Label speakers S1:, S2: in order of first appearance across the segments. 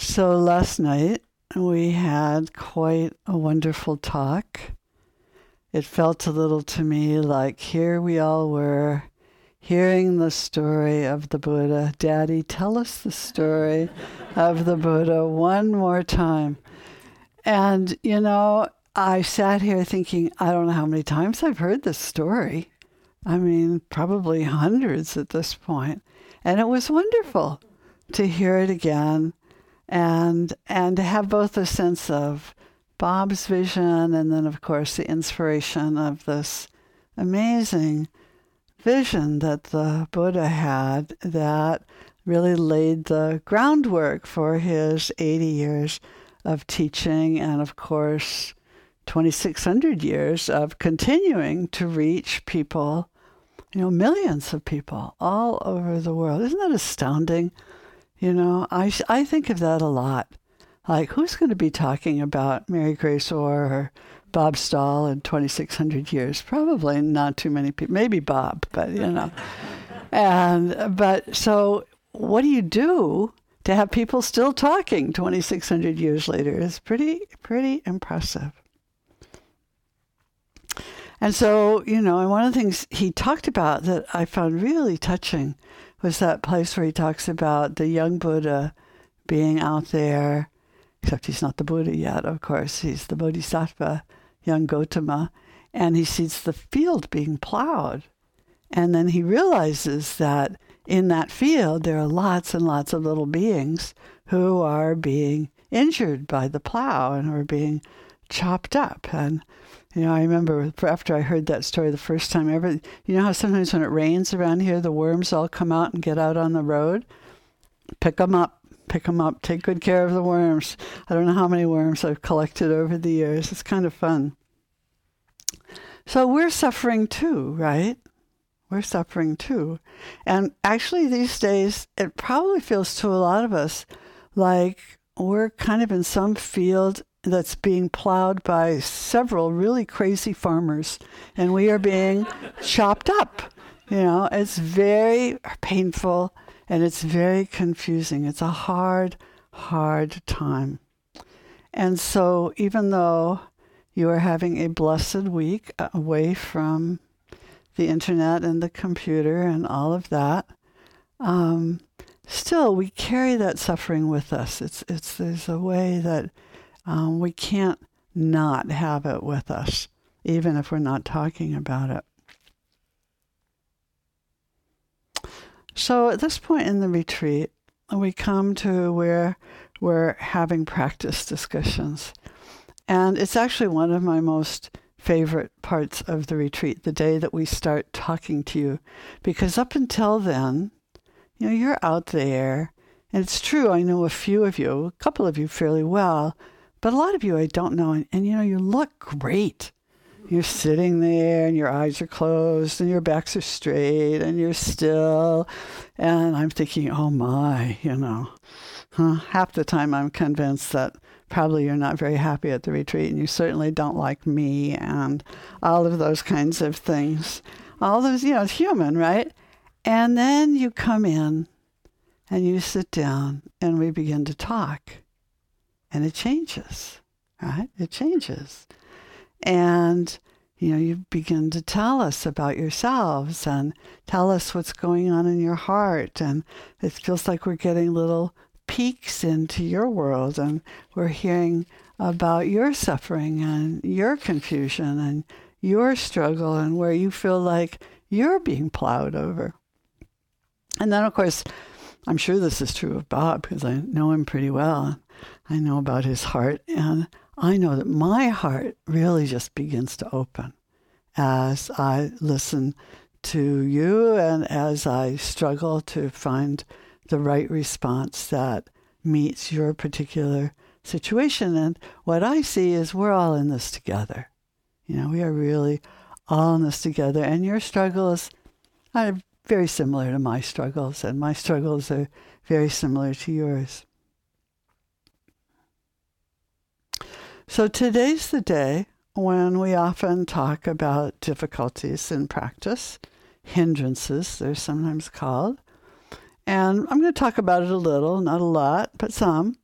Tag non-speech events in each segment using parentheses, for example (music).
S1: So last night we had quite a wonderful talk. It felt a little to me like here we all were hearing the story of the Buddha. Daddy, tell us the story of the Buddha one more time. And, you know, I sat here thinking, I don't know how many times I've heard this story. I mean, probably hundreds at this point. And it was wonderful to hear it again and and to have both a sense of Bob's vision and then of course the inspiration of this amazing vision that the Buddha had that really laid the groundwork for his 80 years of teaching and of course 2600 years of continuing to reach people you know millions of people all over the world. Isn't that astounding you know, I, I think of that a lot. Like, who's going to be talking about Mary Grace Orr or Bob Stahl in 2,600 years? Probably not too many people. Maybe Bob, but you know. (laughs) and, but so what do you do to have people still talking 2,600 years later is pretty, pretty impressive. And so, you know, and one of the things he talked about that I found really touching was that place where he talks about the young Buddha being out there, except he's not the Buddha yet, of course. He's the Bodhisattva, young Gotama, and he sees the field being plowed. And then he realizes that in that field there are lots and lots of little beings who are being injured by the plow and are being chopped up. And you know, I remember after I heard that story the first time ever, you know how sometimes when it rains around here, the worms all come out and get out on the road? Pick them up, pick them up, take good care of the worms. I don't know how many worms I've collected over the years. It's kind of fun. So we're suffering too, right? We're suffering too. And actually, these days, it probably feels to a lot of us like we're kind of in some field that's being plowed by several really crazy farmers, and we are being chopped up. You know, it's very painful and it's very confusing. It's a hard, hard time. And so, even though you are having a blessed week away from the internet and the computer and all of that, um, still we carry that suffering with us. It's it's there's a way that um, we can't not have it with us, even if we're not talking about it. So at this point in the retreat, we come to where we're having practice discussions. And it's actually one of my most favorite parts of the retreat, the day that we start talking to you. Because up until then, you know, you're out there. And it's true, I know a few of you, a couple of you fairly well, but a lot of you I don't know, and, and you know, you look great. You're sitting there and your eyes are closed and your backs are straight and you're still. And I'm thinking, oh my, you know. Huh? Half the time I'm convinced that probably you're not very happy at the retreat and you certainly don't like me and all of those kinds of things. All those, you know, it's human, right? And then you come in and you sit down and we begin to talk and it changes, right? It changes. And, you know, you begin to tell us about yourselves and tell us what's going on in your heart. And it feels like we're getting little peeks into your world and we're hearing about your suffering and your confusion and your struggle and where you feel like you're being plowed over. And then, of course, I'm sure this is true of Bob because I know him pretty well. I know about his heart, and I know that my heart really just begins to open as I listen to you and as I struggle to find the right response that meets your particular situation. And what I see is we're all in this together. You know, we are really all in this together. And your struggles are very similar to my struggles, and my struggles are very similar to yours. So today's the day when we often talk about difficulties in practice, hindrances, they're sometimes called. And I'm going to talk about it a little, not a lot, but some.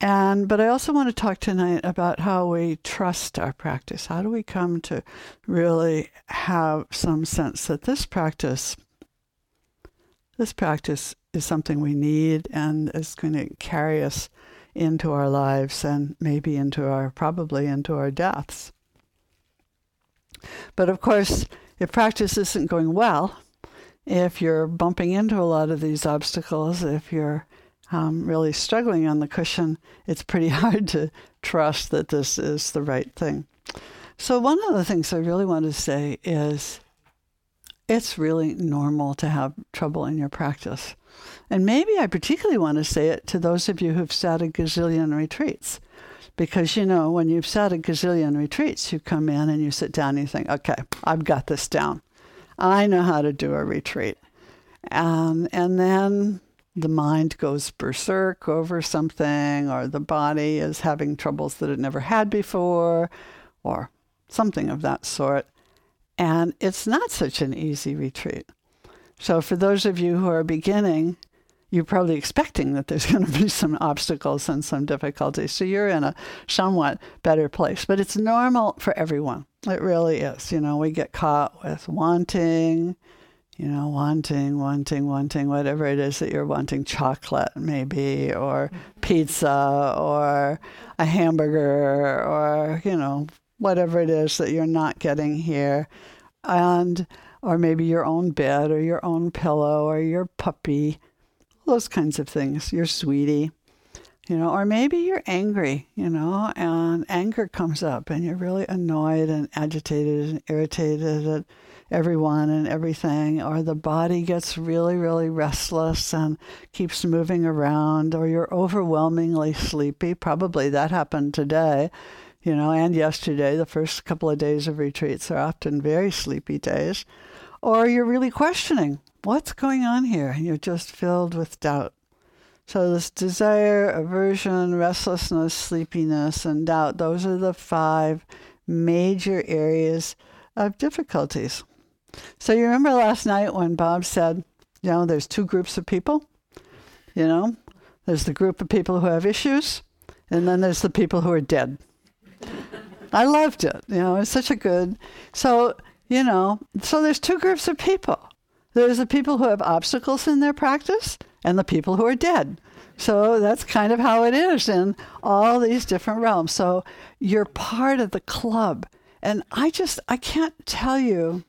S1: And but I also want to talk tonight about how we trust our practice. How do we come to really have some sense that this practice this practice is something we need and is going to carry us into our lives and maybe into our probably into our deaths. But of course, if practice isn't going well, if you're bumping into a lot of these obstacles, if you're um, really struggling on the cushion, it's pretty (laughs) hard to trust that this is the right thing. So, one of the things I really want to say is it's really normal to have trouble in your practice. And maybe I particularly want to say it to those of you who've sat a gazillion retreats. Because, you know, when you've sat a gazillion retreats, you come in and you sit down and you think, okay, I've got this down. I know how to do a retreat. Um, and then the mind goes berserk over something, or the body is having troubles that it never had before, or something of that sort. And it's not such an easy retreat. So, for those of you who are beginning, you're probably expecting that there's (laughs) going to be some obstacles and some difficulties. So, you're in a somewhat better place. But it's normal for everyone. It really is. You know, we get caught with wanting, you know, wanting, wanting, wanting, whatever it is that you're wanting chocolate, maybe, or mm-hmm. pizza, or a hamburger, or, you know, whatever it is that you're not getting here. And, or maybe your own bed, or your own pillow, or your puppy, those kinds of things, your sweetie. You know, or maybe you're angry, you know, and anger comes up and you're really annoyed and agitated and irritated at everyone and everything, or the body gets really, really restless and keeps moving around, or you're overwhelmingly sleepy. Probably that happened today, you know, and yesterday. The first couple of days of retreats are often very sleepy days. Or you're really questioning what's going on here, and you're just filled with doubt. So, this desire, aversion, restlessness, sleepiness, and doubt, those are the five major areas of difficulties. So you remember last night when Bob said, you know, there's two groups of people, you know, there's the group of people who have issues, and then there's the people who are dead. I loved it. You know, it's such a good. So, you know, so there's two groups of people. There's the people who have obstacles in their practice and the people who are dead. So that's kind of how it is in all these different realms. So you're part of the club. And I just, I can't tell you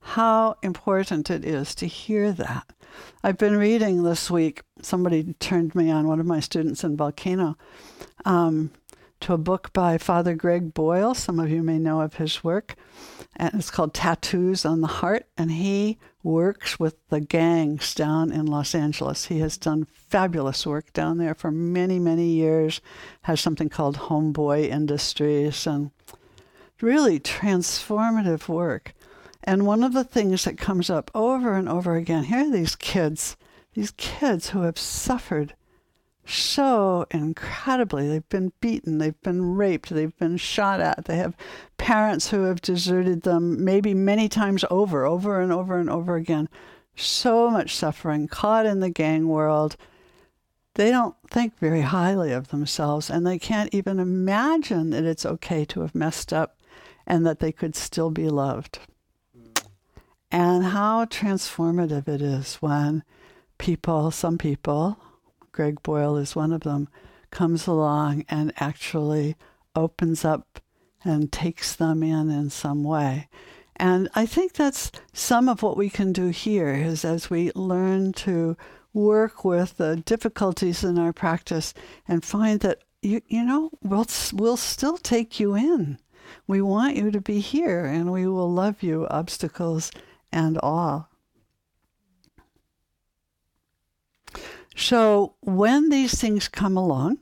S1: how important it is to hear that. I've been reading this week, somebody turned me on, one of my students in Volcano, um, to a book by Father Greg Boyle. Some of you may know of his work. And it's called Tattoos on the Heart. And he works with the gangs down in Los Angeles. He has done fabulous work down there for many, many years, has something called Homeboy Industries, and really transformative work. And one of the things that comes up over and over again here are these kids, these kids who have suffered so incredibly. They've been beaten, they've been raped, they've been shot at, they have parents who have deserted them maybe many times over, over and over and over again. So much suffering, caught in the gang world. They don't think very highly of themselves, and they can't even imagine that it's okay to have messed up and that they could still be loved and how transformative it is when people, some people, Greg Boyle is one of them, comes along and actually opens up and takes them in in some way. And I think that's some of what we can do here is as we learn to work with the difficulties in our practice and find that you, you know we'll, we'll still take you in. We want you to be here and we will love you obstacles and awe. So when these things come along,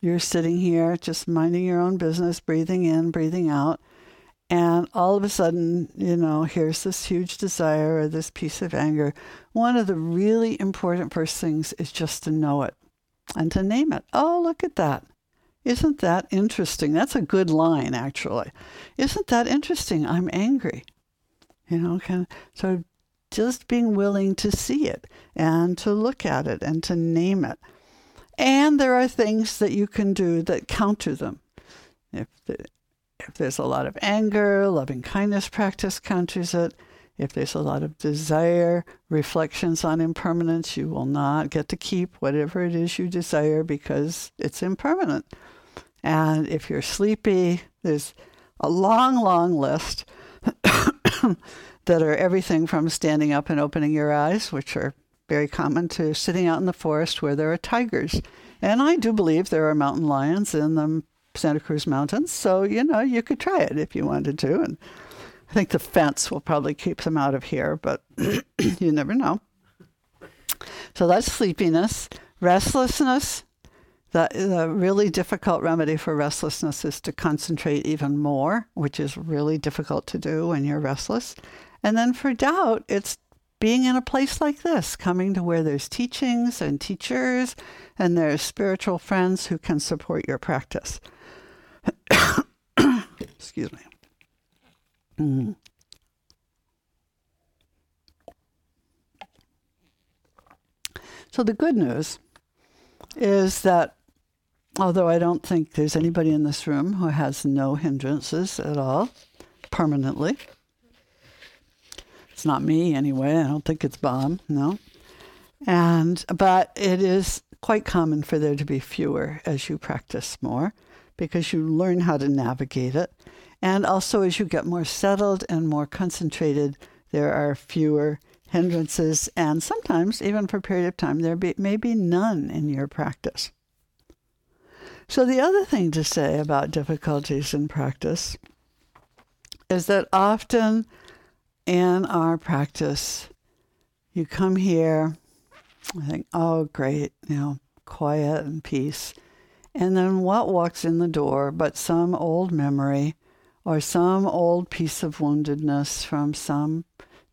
S1: you're sitting here just minding your own business, breathing in, breathing out, and all of a sudden, you know, here's this huge desire or this piece of anger. One of the really important first things is just to know it and to name it. Oh, look at that. Isn't that interesting? That's a good line, actually. Isn't that interesting? I'm angry you know, of sort of just being willing to see it and to look at it and to name it. And there are things that you can do that counter them. If, the, if there's a lot of anger, loving kindness practice counters it. If there's a lot of desire, reflections on impermanence, you will not get to keep whatever it is you desire because it's impermanent. And if you're sleepy, there's a long, long list (coughs) (coughs) that are everything from standing up and opening your eyes, which are very common, to sitting out in the forest where there are tigers. And I do believe there are mountain lions in the Santa Cruz Mountains. So, you know, you could try it if you wanted to. And I think the fence will probably keep them out of here, but (clears throat) you never know. So that's sleepiness. Restlessness. The, the really difficult remedy for restlessness is to concentrate even more, which is really difficult to do when you're restless. And then for doubt, it's being in a place like this, coming to where there's teachings and teachers and there's spiritual friends who can support your practice. (coughs) Excuse me. Mm. So the good news is that although I don't think there's anybody in this room who has no hindrances at all permanently, it's not me anyway. I don't think it's Bob, no. And but it is quite common for there to be fewer as you practice more because you learn how to navigate it. And also, as you get more settled and more concentrated, there are fewer hindrances, and sometimes, even for a period of time, there be, may be none in your practice. So, the other thing to say about difficulties in practice is that often in our practice, you come here, I think, oh, great, you know, quiet and peace. And then what walks in the door but some old memory or some old piece of woundedness from some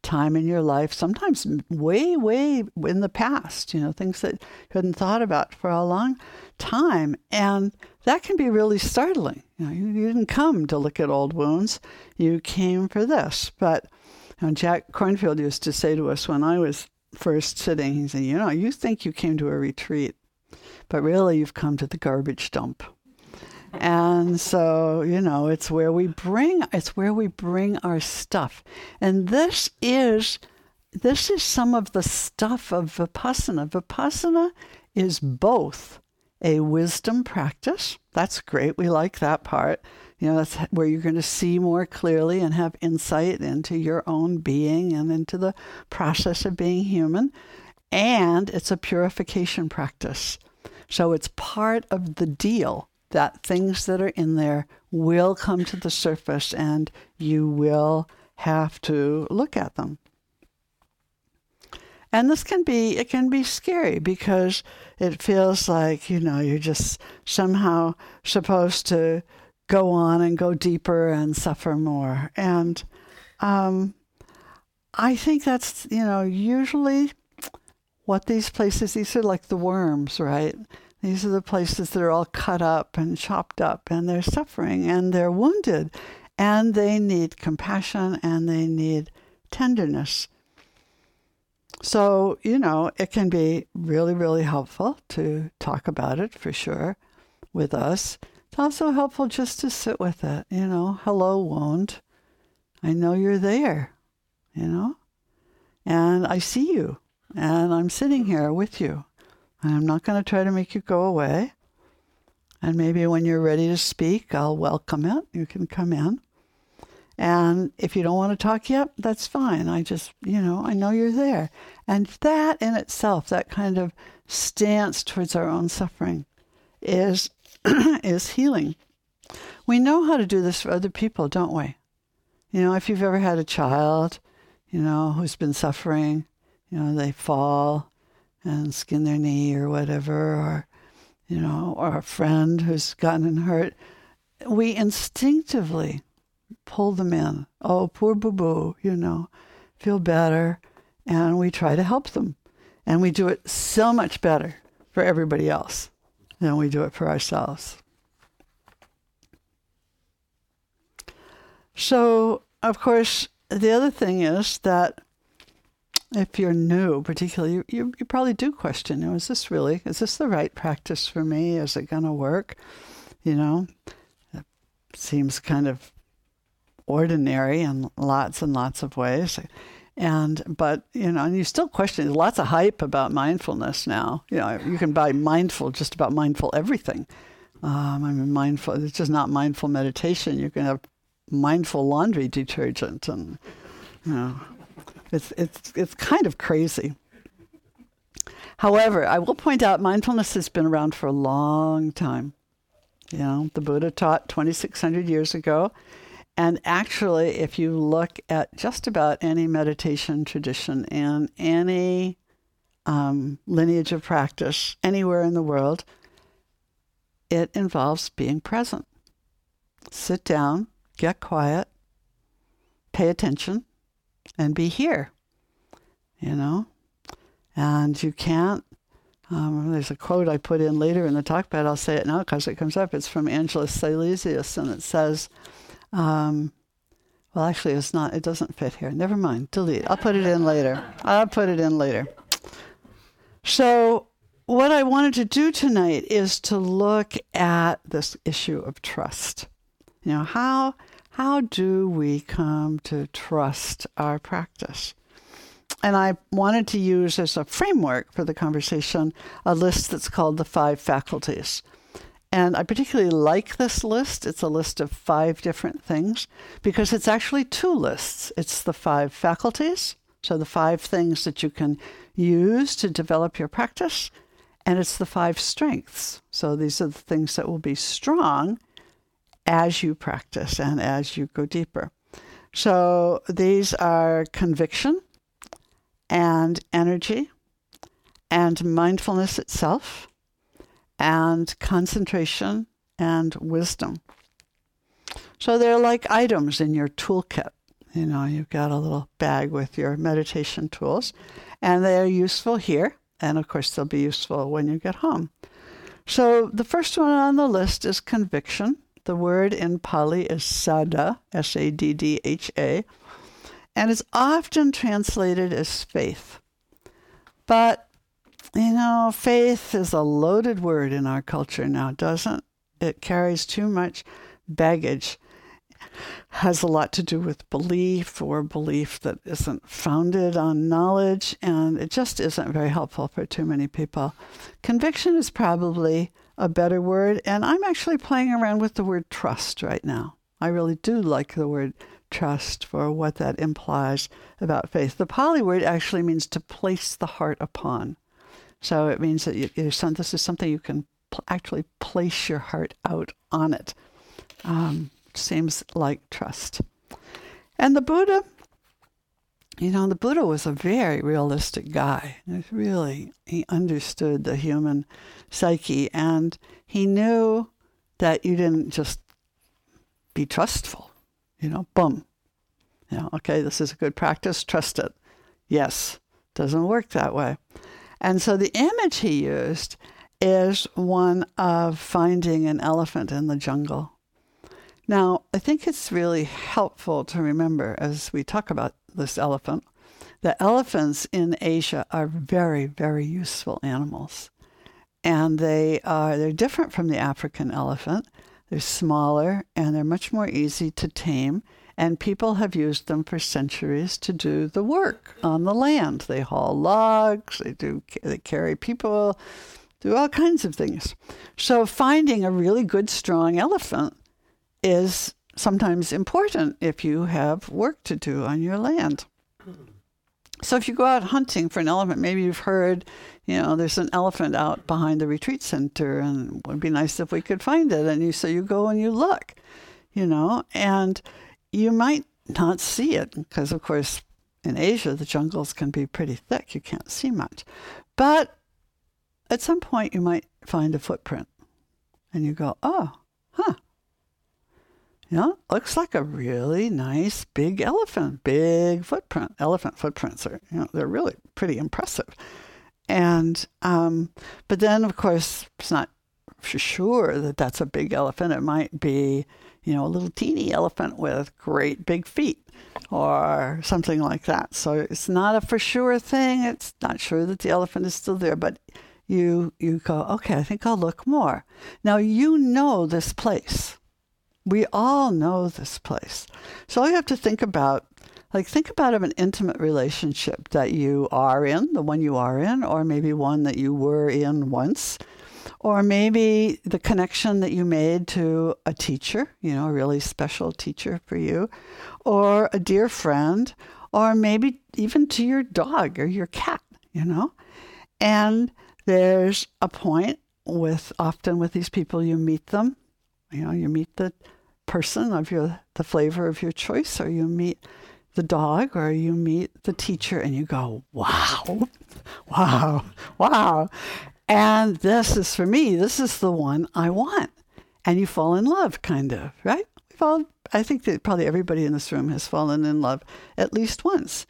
S1: time in your life, sometimes way, way in the past, you know, things that you hadn't thought about for a long time. And that can be really startling. You know, you, didn't come to look at old wounds, you came for this. But know, Jack Kornfield used to say to us when I was first sitting, he said, You know, you think you came to a retreat, but really you've come to the garbage dump. And so you know it's where we bring it's where we bring our stuff. And this is this is some of the stuff of vipassana. Vipassana is both a wisdom practice. That's great. We like that part you know that's where you're going to see more clearly and have insight into your own being and into the process of being human and it's a purification practice so it's part of the deal that things that are in there will come to the surface and you will have to look at them. And this can be it can be scary because it feels like, you know, you're just somehow supposed to go on and go deeper and suffer more. And um, I think that's, you know, usually what these places, these are like the worms, right? These are the places that are all cut up and chopped up, and they're suffering and they're wounded, and they need compassion and they need tenderness. So, you know, it can be really, really helpful to talk about it for sure with us. Also helpful just to sit with it, you know, hello, wound. I know you're there, you know, and I see you, and I'm sitting here with you. And I'm not going to try to make you go away. And maybe when you're ready to speak, I'll welcome it. You can come in. And if you don't want to talk yet, that's fine. I just, you know, I know you're there. And that in itself, that kind of stance towards our own suffering is (clears throat) is healing. We know how to do this for other people, don't we? You know, if you've ever had a child, you know, who's been suffering, you know, they fall and skin their knee or whatever, or, you know, or a friend who's gotten hurt, we instinctively pull them in. Oh, poor boo boo, you know, feel better. And we try to help them. And we do it so much better for everybody else than we do it for ourselves. So, of course, the other thing is that if you're new, particularly, you, you, you probably do question, you know, is this really, is this the right practice for me? Is it going to work? You know, it seems kind of ordinary in lots and lots of ways. And, but, you know, and you still question, there's lots of hype about mindfulness now. You know, you can buy mindful, just about mindful everything. Um, I mean, mindful, it's just not mindful meditation. You can have mindful laundry detergent and, you know, it's, it's, it's kind of crazy. However, I will point out mindfulness has been around for a long time. You know, the Buddha taught 2,600 years ago. And actually, if you look at just about any meditation tradition and any um, lineage of practice anywhere in the world, it involves being present. Sit down, get quiet, pay attention, and be here. You know? And you can't. Um, there's a quote I put in later in the talk, but I'll say it now because it comes up. It's from Angelus Silesius, and it says, um, well, actually, it's not. It doesn't fit here. Never mind. Delete. I'll put it in later. I'll put it in later. So, what I wanted to do tonight is to look at this issue of trust. You know, how how do we come to trust our practice? And I wanted to use as a framework for the conversation a list that's called the five faculties. And I particularly like this list. It's a list of five different things because it's actually two lists. It's the five faculties, so the five things that you can use to develop your practice, and it's the five strengths. So these are the things that will be strong as you practice and as you go deeper. So these are conviction and energy and mindfulness itself and concentration and wisdom. So they're like items in your toolkit. You know, you've got a little bag with your meditation tools, and they are useful here. And of course, they'll be useful when you get home. So the first one on the list is conviction. The word in Pali is saddha, S A D D H A, and it's often translated as faith. But, you know, faith is a loaded word in our culture now, doesn't it? carries too much baggage. Has a lot to do with belief or belief that isn't founded on knowledge, and it just isn't very helpful for too many people. Conviction is probably a better word. And I'm actually playing around with the word trust right now. I really do like the word trust for what that implies about faith. The Pali word actually means to place the heart upon. So it means that you, this is something you can pl- actually place your heart out on it. Um, seems like trust. And the Buddha you know, the Buddha was a very realistic guy. really, he understood the human psyche and he knew that you didn't just be trustful, you know, boom. You know, okay, this is a good practice, trust it. Yes, doesn't work that way. And so the image he used is one of finding an elephant in the jungle. Now, I think it's really helpful to remember as we talk about this elephant. The elephants in Asia are very, very useful animals. And they are they're different from the African elephant. They're smaller and they're much more easy to tame. And people have used them for centuries to do the work on the land. They haul logs, they do they carry people, do all kinds of things. So finding a really good strong elephant is sometimes important if you have work to do on your land. So if you go out hunting for an elephant, maybe you've heard, you know, there's an elephant out behind the retreat center, and it would be nice if we could find it. And you so you go and you look, you know, and you might not see it because, of course, in Asia the jungles can be pretty thick; you can't see much. But at some point, you might find a footprint, and you go, "Oh, huh." Yeah, looks like a really nice big elephant, big footprint. Elephant footprints are, you know, they're really pretty impressive. And, um, but then of course, it's not for sure that that's a big elephant. It might be, you know, a little teeny elephant with great big feet or something like that. So it's not a for sure thing. It's not sure that the elephant is still there, but you you go, okay, I think I'll look more. Now you know this place. We all know this place. So all you have to think about like think about an intimate relationship that you are in, the one you are in, or maybe one that you were in once or maybe the connection that you made to a teacher, you know, a really special teacher for you, or a dear friend, or maybe even to your dog or your cat, you know. And there's a point with often with these people you meet them, you know, you meet the person of your the flavor of your choice, or you meet the dog or you meet the teacher and you go, wow, (laughs) wow, wow. And this is for me, this is the one I want. And you fall in love, kind of, right? We've all, I think that probably everybody in this room has fallen in love at least once.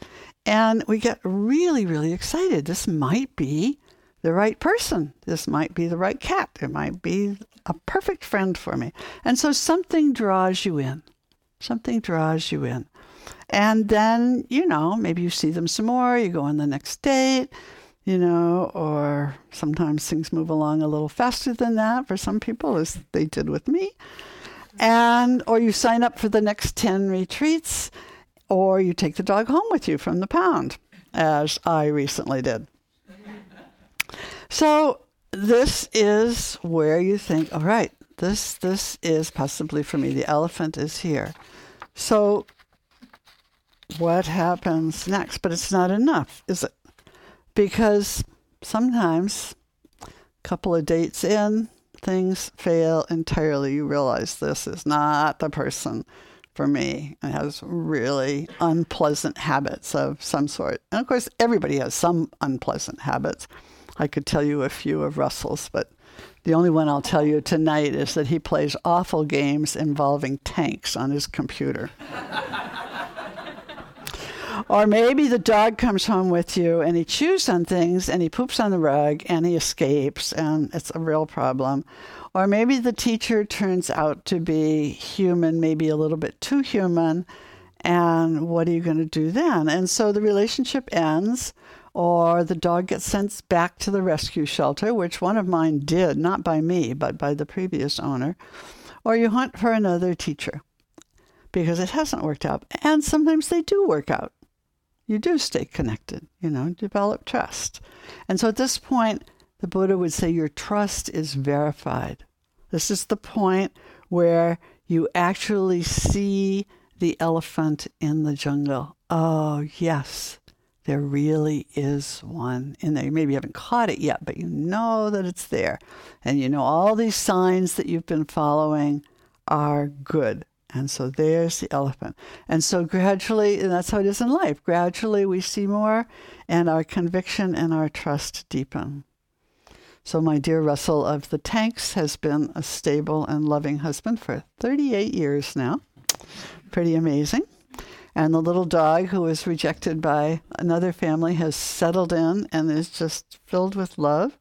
S1: And we get really, really excited. This might be the right person. This might be the right cat. It might be a perfect friend for me. And so something draws you in. Something draws you in. And then, you know, maybe you see them some more, you go on the next date, you know, or sometimes things move along a little faster than that for some people, as they did with me. And, or you sign up for the next 10 retreats, or you take the dog home with you from the pound, as I recently did. So, this is where you think, all right, this, this is possibly for me. The elephant is here. So, what happens next? But it's not enough, is it? Because sometimes a couple of dates in, things fail entirely. You realize this is not the person for me and has really unpleasant habits of some sort. And of course, everybody has some unpleasant habits. I could tell you a few of Russell's, but the only one I'll tell you tonight is that he plays awful games involving tanks on his computer. (laughs) Or maybe the dog comes home with you and he chews on things and he poops on the rug and he escapes and it's a real problem. Or maybe the teacher turns out to be human, maybe a little bit too human. And what are you going to do then? And so the relationship ends, or the dog gets sent back to the rescue shelter, which one of mine did, not by me, but by the previous owner. Or you hunt for another teacher because it hasn't worked out. And sometimes they do work out you do stay connected, you know, develop trust. And so at this point, the Buddha would say your trust is verified. This is the point where you actually see the elephant in the jungle. Oh, yes, there really is one in there. You maybe haven't caught it yet, but you know that it's there. And you know all these signs that you've been following are good. And so there's the elephant. And so gradually, and that's how it is in life, gradually we see more and our conviction and our trust deepen. So, my dear Russell of the Tanks has been a stable and loving husband for 38 years now. Pretty amazing. And the little dog who was rejected by another family has settled in and is just filled with love.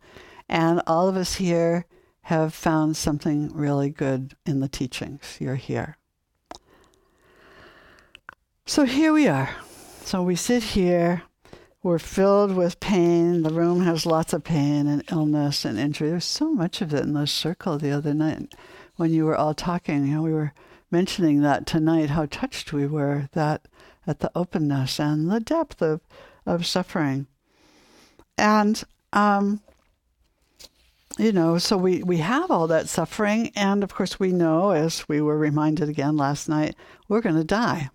S1: And all of us here have found something really good in the teachings. You're here. So here we are. So we sit here. We're filled with pain. The room has lots of pain and illness and injury. There's so much of it in the circle the other night when you were all talking. You know, we were mentioning that tonight, how touched we were that at the openness and the depth of, of suffering. And um, you know, so we, we have all that suffering. And of course, we know, as we were reminded again last night, we're going to die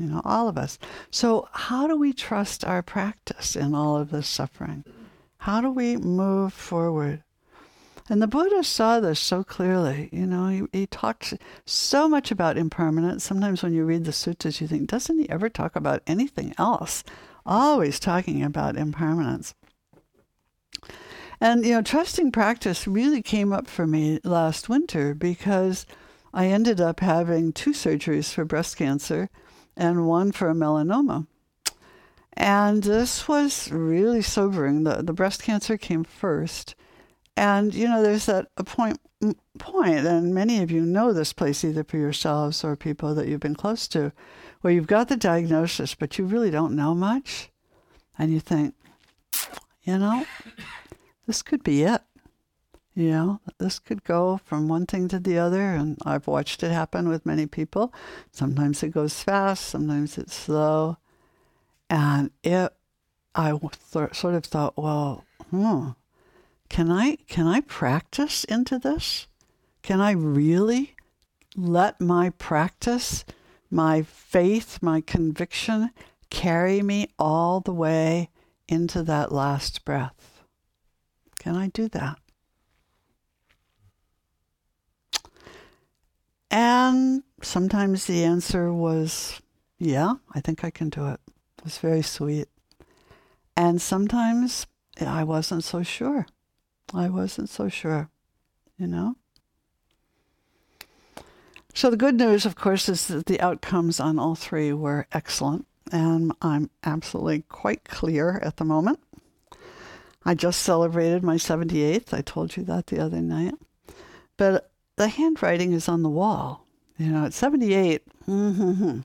S1: you know, all of us. So, how do we trust our practice in all of this suffering? How do we move forward? And the Buddha saw this so clearly. You know, he, he talked so much about impermanence. Sometimes when you read the suttas, you think, doesn't he ever talk about anything else? Always talking about impermanence. And, you know, trusting practice really came up for me last winter because I ended up having two surgeries for breast cancer and one for a melanoma. And this was really sobering. The, the breast cancer came first. And you know, there's that point point, and many of you know this place either for yourselves or people that you've been close to, where you've got the diagnosis, but you really don't know much, and you think, you know, this could be it. You know, this could go from one thing to the other, and I've watched it happen with many people. Sometimes it goes fast, sometimes it's slow, and it. I th- sort of thought, well, hmm, can I can I practice into this? Can I really let my practice, my faith, my conviction carry me all the way into that last breath? Can I do that? And sometimes the answer was, yeah, I think I can do it. It was very sweet. And sometimes I wasn't so sure. I wasn't so sure, you know? So the good news, of course, is that the outcomes on all three were excellent, and I'm absolutely quite clear at the moment. I just celebrated my 78th. I told you that the other night. But the handwriting is on the wall. You know, at 78, mm-hmm,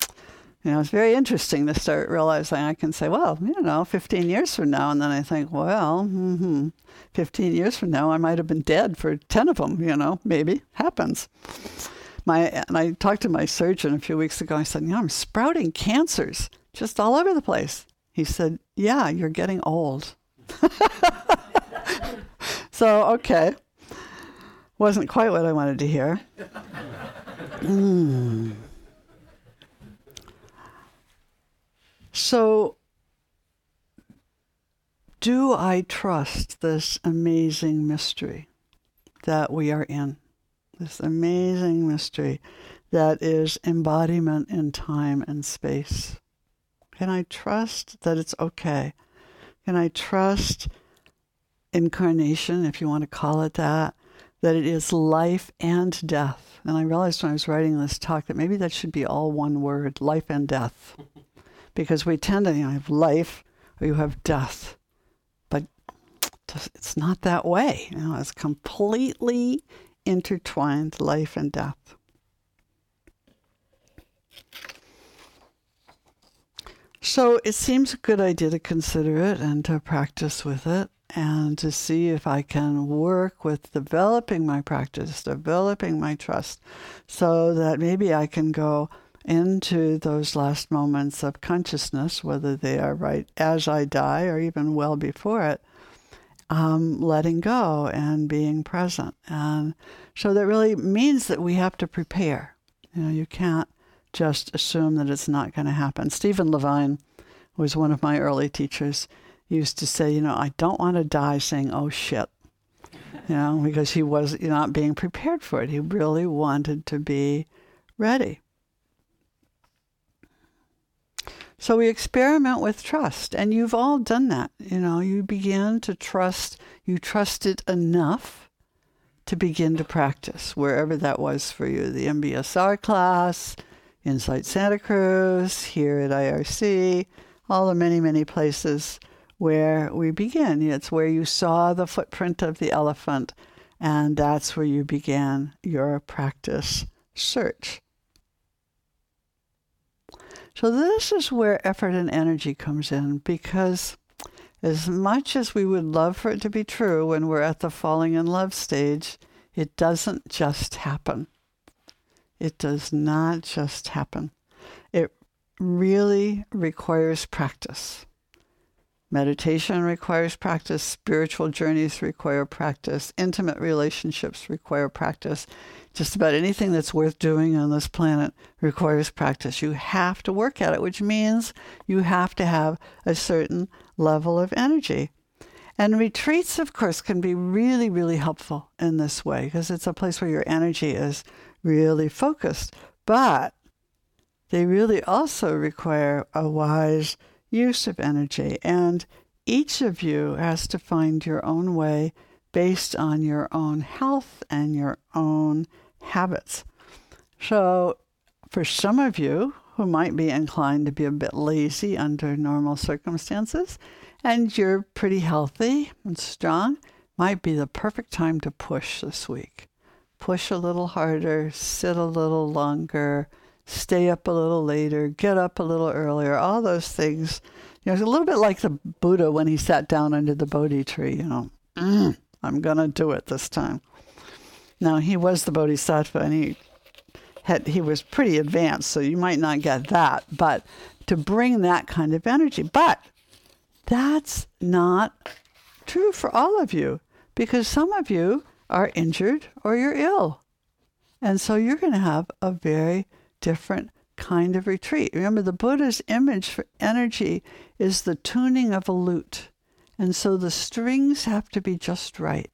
S1: you know, it's very interesting to start realizing I can say, well, you know, 15 years from now. And then I think, well, mm-hmm, 15 years from now, I might have been dead for 10 of them, you know, maybe happens. My, and I talked to my surgeon a few weeks ago. I said, you know, I'm sprouting cancers just all over the place. He said, yeah, you're getting old. (laughs) so, okay. Wasn't quite what I wanted to hear. Mm. So, do I trust this amazing mystery that we are in? This amazing mystery that is embodiment in time and space. Can I trust that it's okay? Can I trust incarnation, if you want to call it that, that it is life and death? And I realized when I was writing this talk that maybe that should be all one word life and death (laughs) because we tend to you know, have life or you have death, but it's not that way. You know, it's completely intertwined, life and death. So it seems a good idea to consider it and to practice with it and to see if I can work with developing my practice, developing my trust, so that maybe I can go into those last moments of consciousness, whether they are right as I die or even well before it, um, letting go and being present. And so that really means that we have to prepare. You know, you can't just assume that it's not going to happen. Stephen Levine was one of my early teachers. Used to say, you know, I don't want to die saying, oh shit, you know, because he was not being prepared for it. He really wanted to be ready. So we experiment with trust, and you've all done that. You know, you begin to trust, you trust it enough to begin to practice wherever that was for you the MBSR class, Insight Santa Cruz, here at IRC, all the many, many places where we begin. It's where you saw the footprint of the elephant, and that's where you began your practice search. So, this is where effort and energy comes in because as much as we would love for it to be true when we're at the falling in love stage, it doesn't just happen. It does not just happen. It really requires practice. Meditation requires practice, spiritual journeys require practice, intimate relationships require practice. Just about anything that's worth doing on this planet requires practice. You have to work at it, which means you have to have a certain level of energy. And retreats, of course, can be really, really helpful in this way because it's a place where your energy is really focused. But they really also require a wise use of energy. And each of you has to find your own way based on your own health and your own habits. So, for some of you who might be inclined to be a bit lazy under normal circumstances, and you're pretty healthy and strong, might be the perfect time to push this week. Push a little harder, sit a little longer, stay up a little later, get up a little earlier, all those things. You know, it's a little bit like the Buddha when he sat down under the Bodhi tree, you know, mm, I'm going to do it this time. Now, he was the Bodhisattva and he had, he was pretty advanced, so you might not get that, but to bring that kind of energy. But that's not true for all of you because some of you are injured or you're ill. And so you're going to have a very different kind of retreat. Remember, the Buddha's image for energy is the tuning of a lute. And so the strings have to be just right.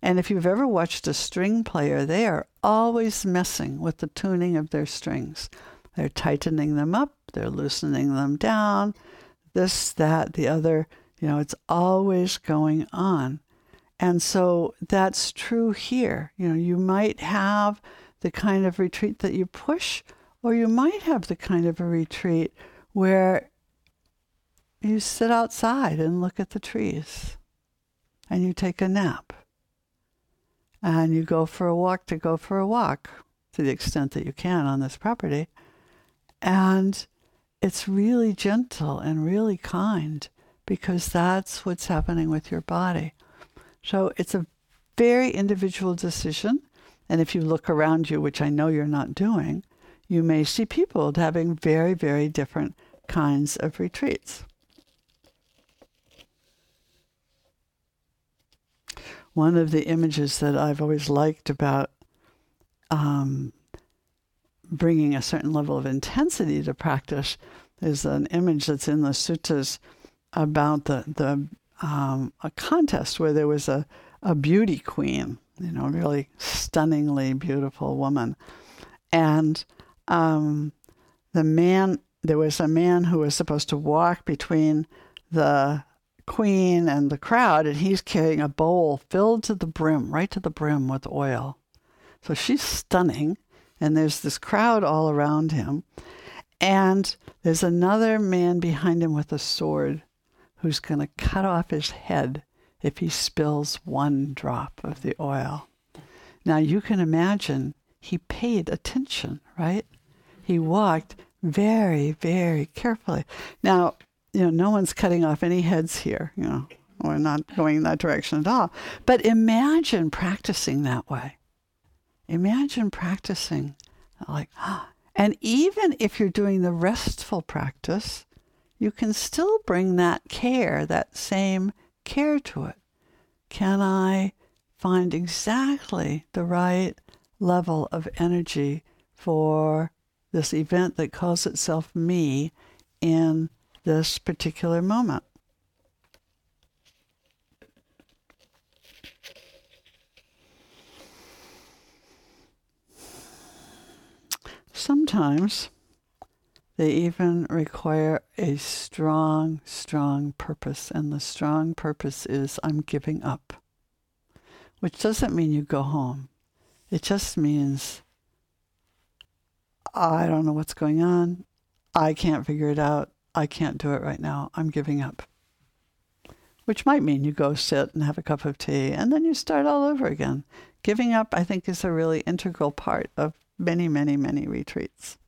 S1: And if you've ever watched a string player, they are always messing with the tuning of their strings. They're tightening them up, they're loosening them down, this, that, the other. You know, it's always going on. And so that's true here. You know, you might have the kind of retreat that you push, or you might have the kind of a retreat where you sit outside and look at the trees and you take a nap and you go for a walk to go for a walk to the extent that you can on this property. And it's really gentle and really kind because that's what's happening with your body. So it's a very individual decision. And if you look around you, which I know you're not doing, you may see people having very, very different kinds of retreats. One of the images that I've always liked about um, bringing a certain level of intensity to practice is an image that's in the suttas about the, the um, a contest where there was a, a beauty queen, you know, really stunningly beautiful woman. And um, the man, there was a man who was supposed to walk between the queen and the crowd, and he's carrying a bowl filled to the brim, right to the brim with oil. So she's stunning, and there's this crowd all around him. And there's another man behind him with a sword who's going to cut off his head if he spills one drop of the oil. Now you can imagine he paid attention, right? He walked very, very carefully. Now, you know, no one's cutting off any heads here, you know, we're not going in that direction at all. But imagine practicing that way. Imagine practicing like, ah. (gasps) and even if you're doing the restful practice, you can still bring that care, that same care to it. Can I find exactly the right level of energy for this event that calls itself me in this particular moment? Sometimes they even require a strong, strong purpose. And the strong purpose is I'm giving up, which doesn't mean you go home. It just means I don't know what's going on. I can't figure it out. I can't do it right now. I'm giving up. Which might mean you go sit and have a cup of tea and then you start all over again. Giving up, I think, is a really integral part of many, many, many retreats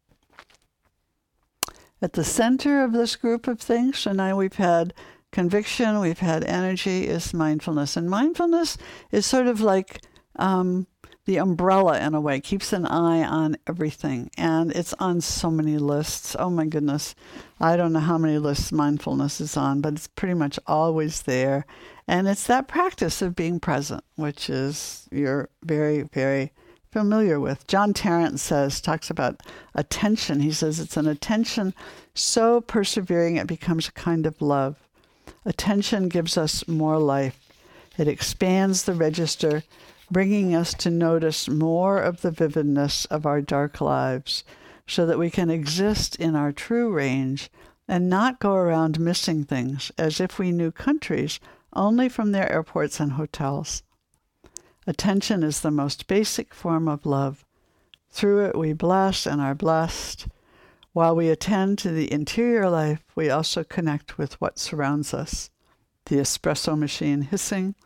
S1: at the center of this group of things. So now we've had conviction, we've had energy, is mindfulness. And mindfulness is sort of like um, the umbrella in a way, keeps an eye on everything. And it's on so many lists. Oh my goodness. I don't know how many lists mindfulness is on, but it's pretty much always there. And it's that practice of being present, which is you're very, very familiar with. John Tarrant says, talks about attention. He says it's an attention so persevering it becomes a kind of love. Attention gives us more life. It expands the register, bringing us to notice more of the vividness of our dark lives so that we can exist in our true range and not go around missing things as if we knew countries only from their airports and hotels. Attention is the most basic form of love. Through it, we bless and are blessed. While we attend to the interior life, we also connect with what surrounds us the espresso machine hissing,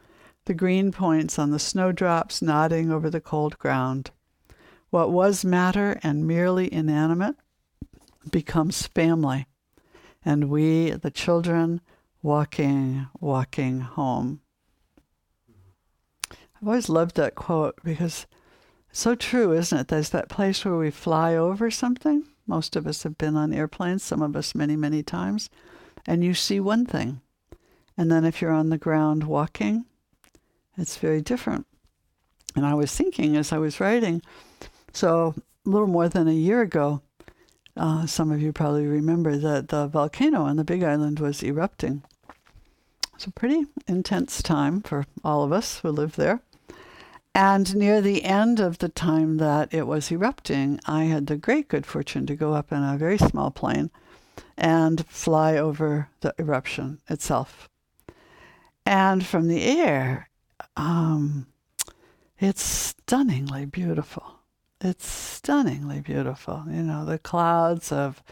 S1: the green points on the snowdrops nodding over the cold ground. What was matter and merely inanimate becomes family, and we, the children, walking, walking home. I've always loved that quote because it's so true, isn't it? There's that place where we fly over something. Most of us have been on airplanes, some of us many, many times, and you see one thing. And then if you're on the ground walking, it's very different. And I was thinking as I was writing, so a little more than a year ago, uh, some of you probably remember that the volcano on the Big Island was erupting. It's a pretty intense time for all of us who live there. And near the end of the time that it was erupting, I had the great good fortune to go up in a very small plane and fly over the eruption itself. And from the air, um, it's stunningly beautiful. It's stunningly beautiful. You know, the clouds of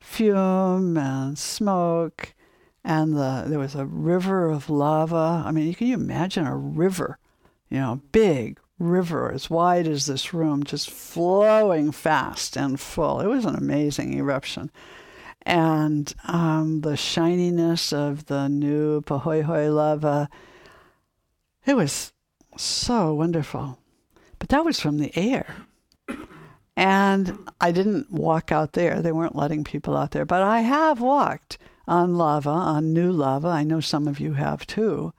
S1: fume and smoke, and the there was a river of lava. I mean, can you imagine a river you know, big river as wide as this room, just flowing fast and full. It was an amazing eruption. And um, the shininess of the new Pahoehoe lava, it was so wonderful. But that was from the air. And I didn't walk out there. They weren't letting people out there. But I have walked on lava, on new lava. I know some of you have too.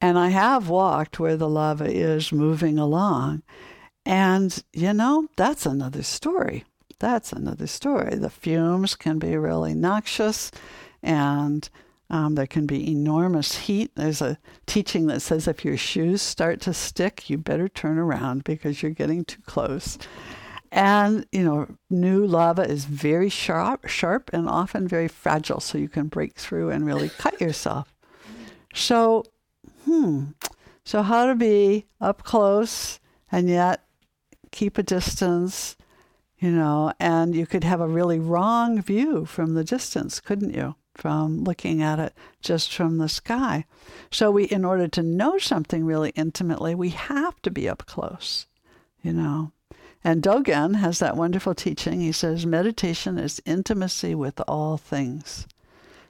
S1: And I have walked where the lava is moving along. And, you know, that's another story. That's another story. The fumes can be really noxious and um, there can be enormous heat. There's a teaching that says if your shoes start to stick, you better turn around because you're getting too close. And, you know, new lava is very sharp, sharp and often very fragile, so you can break through and really cut yourself. So hmm, so how to be up close and yet keep a distance, you know, and you could have a really wrong view from the distance, couldn't you? From looking at it just from the sky. So we in order to know something really intimately, we have to be up close, you know. And Dogen has that wonderful teaching. He says meditation is intimacy with all things.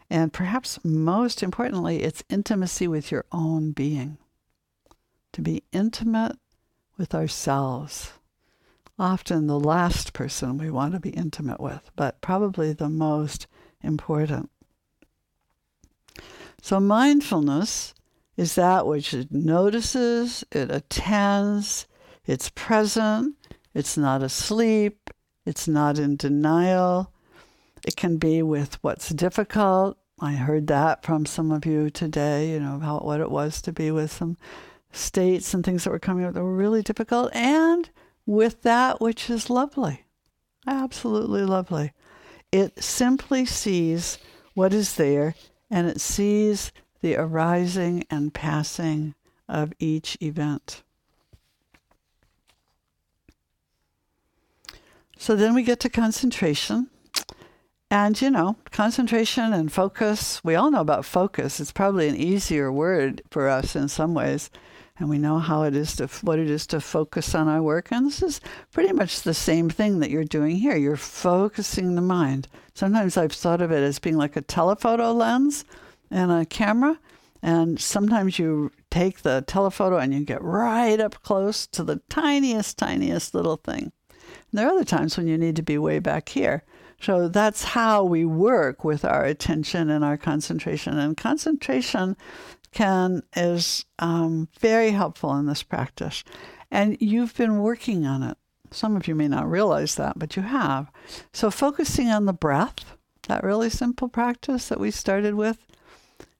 S1: And perhaps most importantly, it's intimacy with your own being. To be intimate with ourselves. Often the last person we want to be intimate with, but probably the most important. So, mindfulness is that which it notices, it attends, it's present, it's not asleep, it's not in denial, it can be with what's difficult. I heard that from some of you today, you know, how what it was to be with some states and things that were coming up that were really difficult, and with that which is lovely. Absolutely lovely. It simply sees what is there and it sees the arising and passing of each event. So then we get to concentration. And, you know, concentration and focus, we all know about focus. It's probably an easier word for us in some ways. And we know how it is to, what it is to focus on our work. And this is pretty much the same thing that you're doing here. You're focusing the mind. Sometimes I've thought of it as being like a telephoto lens and a camera. And sometimes you take the telephoto and you get right up close to the tiniest, tiniest little thing. And there are other times when you need to be way back here. So that's how we work with our attention and our concentration. And concentration can is um, very helpful in this practice. And you've been working on it. Some of you may not realize that, but you have. So focusing on the breath, that really simple practice that we started with,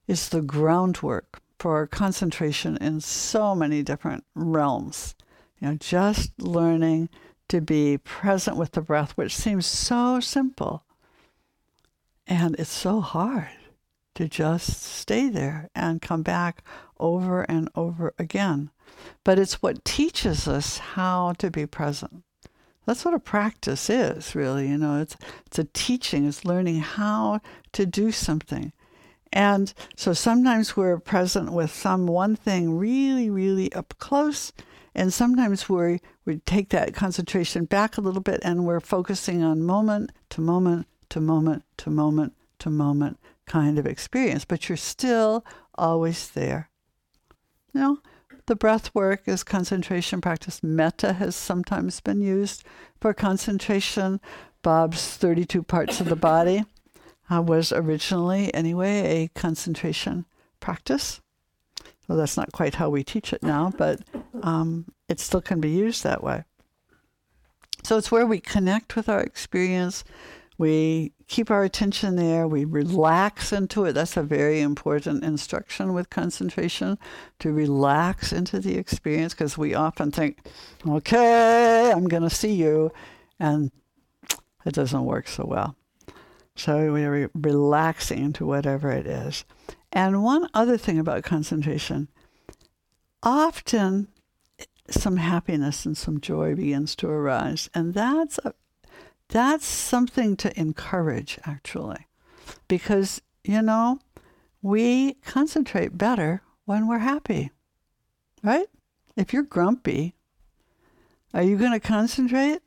S1: is the groundwork for concentration in so many different realms. You know, just learning to be present with the breath, which seems so simple. And it's so hard to just stay there and come back over and over again. But it's what teaches us how to be present. That's what a practice is, really. You know, it's it's a teaching, it's learning how to do something. And so sometimes we're present with some one thing really, really up close. And sometimes we we take that concentration back a little bit and we're focusing on moment to moment to moment to moment to moment kind of experience, but you're still always there. You know, the breath work is concentration practice. Metta has sometimes been used for concentration. Bob's 32 parts of the body uh, was originally, anyway, a concentration practice. Well, that's not quite how we teach it now, but um, it still can be used that way. So it's where we connect with our experience. We keep our attention there. We relax into it. That's a very important instruction with concentration to relax into the experience because we often think, okay, I'm going to see you. And it doesn't work so well. So we're relaxing into whatever it is. And one other thing about concentration often some happiness and some joy begins to arise. And that's a, that's something to encourage actually. Because, you know, we concentrate better when we're happy. Right? If you're grumpy, are you going to concentrate?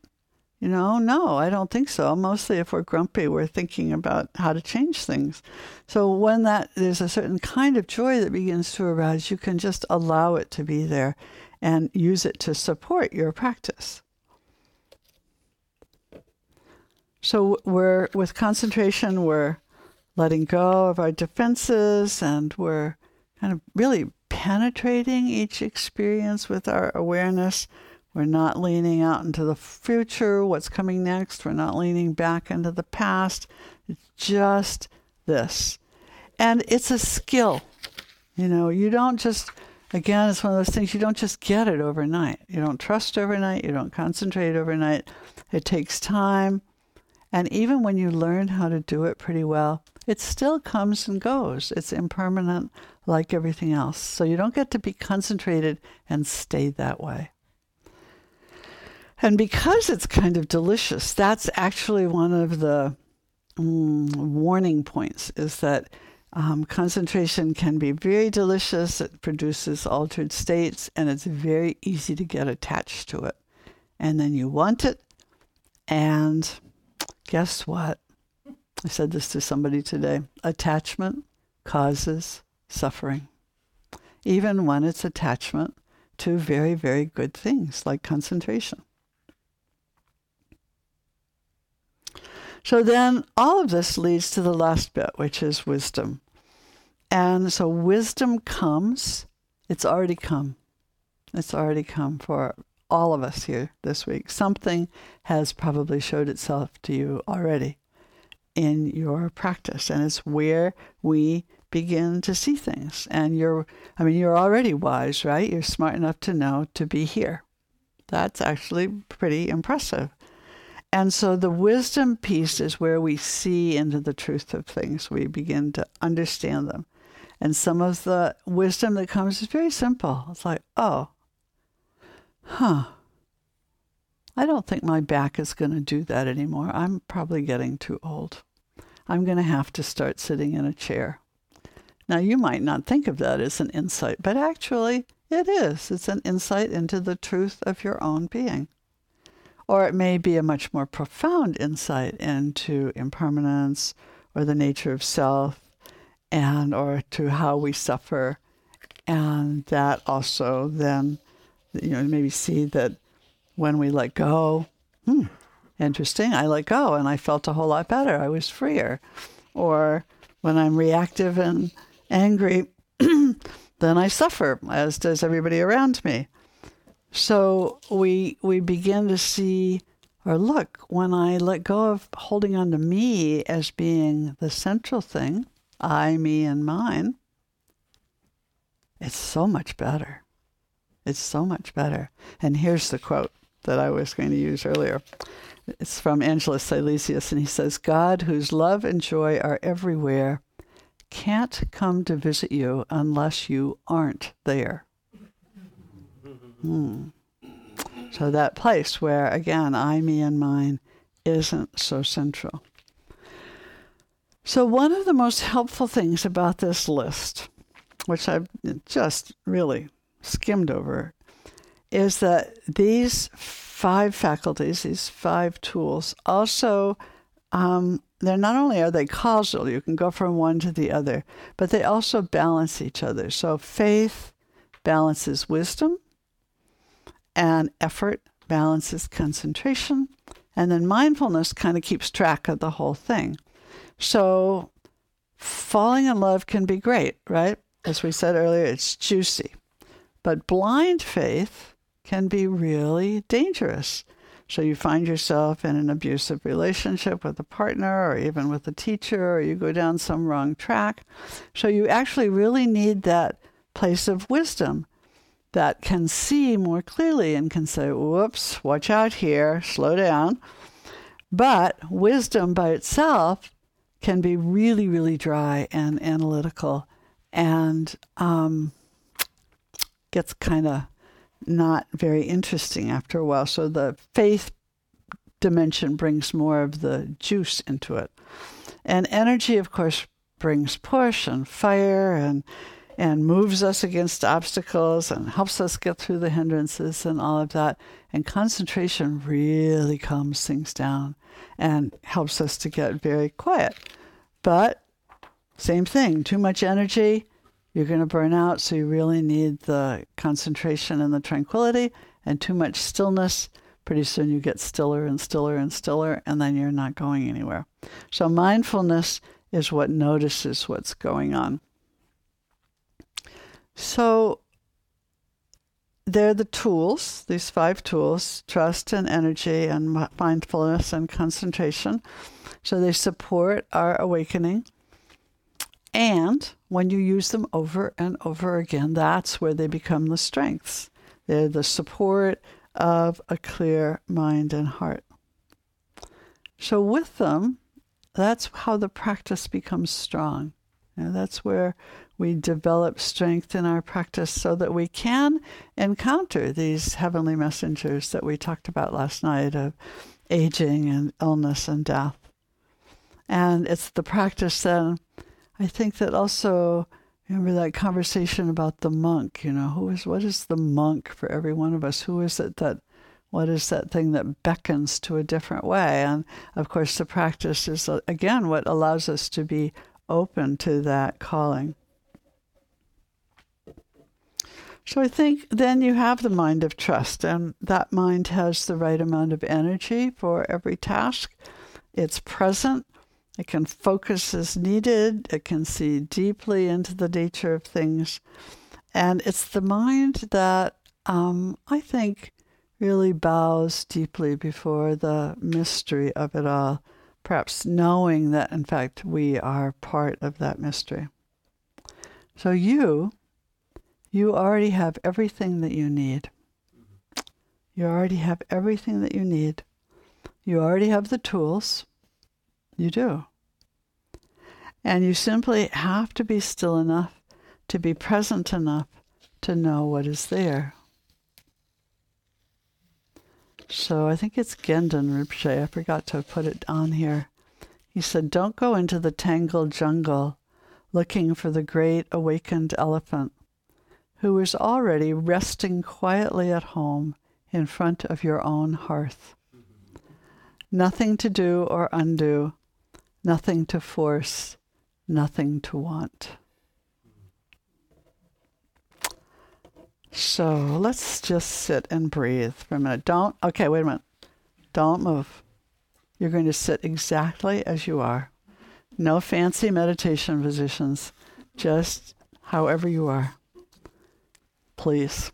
S1: You know, no, I don't think so. Mostly if we're grumpy, we're thinking about how to change things. So when that there's a certain kind of joy that begins to arise, you can just allow it to be there and use it to support your practice. So we're with concentration, we're letting go of our defenses and we're kind of really penetrating each experience with our awareness we're not leaning out into the future, what's coming next. We're not leaning back into the past. It's just this. And it's a skill. You know, you don't just, again, it's one of those things, you don't just get it overnight. You don't trust overnight. You don't concentrate overnight. It takes time. And even when you learn how to do it pretty well, it still comes and goes. It's impermanent like everything else. So you don't get to be concentrated and stay that way. And because it's kind of delicious, that's actually one of the mm, warning points is that um, concentration can be very delicious. It produces altered states, and it's very easy to get attached to it. And then you want it, and guess what? I said this to somebody today attachment causes suffering, even when it's attachment to very, very good things like concentration. So then all of this leads to the last bit, which is wisdom. And so wisdom comes, it's already come. It's already come for all of us here this week. Something has probably showed itself to you already in your practice, and it's where we begin to see things. And you're, I mean, you're already wise, right? You're smart enough to know to be here. That's actually pretty impressive. And so the wisdom piece is where we see into the truth of things. We begin to understand them. And some of the wisdom that comes is very simple. It's like, oh, huh, I don't think my back is going to do that anymore. I'm probably getting too old. I'm going to have to start sitting in a chair. Now, you might not think of that as an insight, but actually, it is. It's an insight into the truth of your own being. Or it may be a much more profound insight into impermanence or the nature of self and or to how we suffer. And that also then, you know, maybe see that when we let go, hmm, interesting, I let go and I felt a whole lot better. I was freer. Or when I'm reactive and angry, (clears throat) then I suffer, as does everybody around me. So we we begin to see or look when I let go of holding on to me as being the central thing, I, me, and mine, it's so much better. It's so much better. And here's the quote that I was going to use earlier. It's from Angelus Silesius, and he says, God, whose love and joy are everywhere, can't come to visit you unless you aren't there. Hmm. So that place where, again, I, me, and mine isn't so central. So, one of the most helpful things about this list, which I've just really skimmed over, is that these five faculties, these five tools, also um, they're not only are they causal, you can go from one to the other, but they also balance each other. So faith balances wisdom, and effort balances concentration, and then mindfulness kind of keeps track of the whole thing. So falling in love can be great, right? As we said earlier, it's juicy. But blind faith can be really dangerous. So you find yourself in an abusive relationship with a partner or even with a teacher, or you go down some wrong track. So you actually really need that place of wisdom that can see more clearly and can say, whoops, watch out here, slow down. But wisdom by itself can be really, really dry and analytical and um, gets kind of not very interesting after a while. So the faith dimension brings more of the juice into it. And energy, of course, brings push and fire and and moves us against obstacles and helps us get through the hindrances and all of that. And concentration really calms things down and helps us to get very quiet. But same thing, too much energy, you're going to burn out. So you really need the concentration and the tranquility, and too much stillness. Pretty soon you get stiller and stiller and stiller, and then you're not going anywhere. So mindfulness is what notices what's going on. So they're the tools, these five tools trust and energy and mindfulness and concentration. So they support our awakening. And when you use them over and over again, that's where they become the strengths. They're the support of a clear mind and heart. So, with them, that's how the practice becomes strong. Know, that's where we develop strength in our practice so that we can encounter these heavenly messengers that we talked about last night of aging and illness and death. And it's the practice then I think that also remember that conversation about the monk, you know, who is what is the monk for every one of us? Who is it that what is that thing that beckons to a different way? And of course the practice is uh, again what allows us to be open to that calling. So I think then you have the mind of trust, and that mind has the right amount of energy for every task. It's present, it can focus as needed. It can see deeply into the nature of things. And it's the mind that um, I think really bows deeply before the mystery of it all, perhaps knowing that, in fact, we are part of that mystery. So you, you already have everything that you need. You already have everything that you need. You already have the tools. You do. And you simply have to be still enough to be present enough to know what is there. So I think it's Gendun Rinpoche. I forgot to put it on here. He said, Don't go into the tangled jungle looking for the great awakened elephant who is already resting quietly at home in front of your own hearth. Nothing to do or undo, nothing to force, nothing to want. So let's just sit and breathe for a minute. Don't, okay, wait a minute. Don't move. You're going to sit exactly as you are. No fancy meditation positions, just however you are. Please.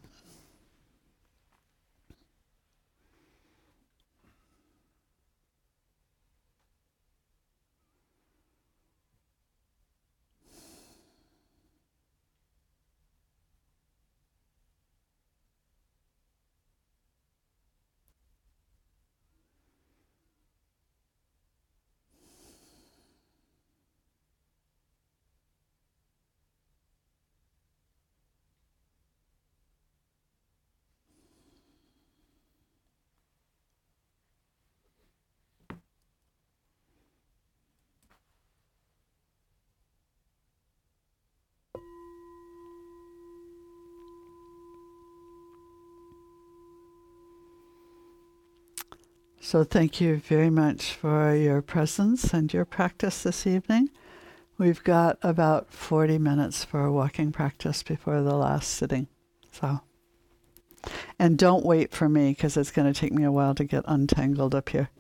S1: So thank you very much for your presence and your practice this evening. We've got about 40 minutes for a walking practice before the last sitting. So, and don't wait for me because it's going to take me a while to get untangled up here.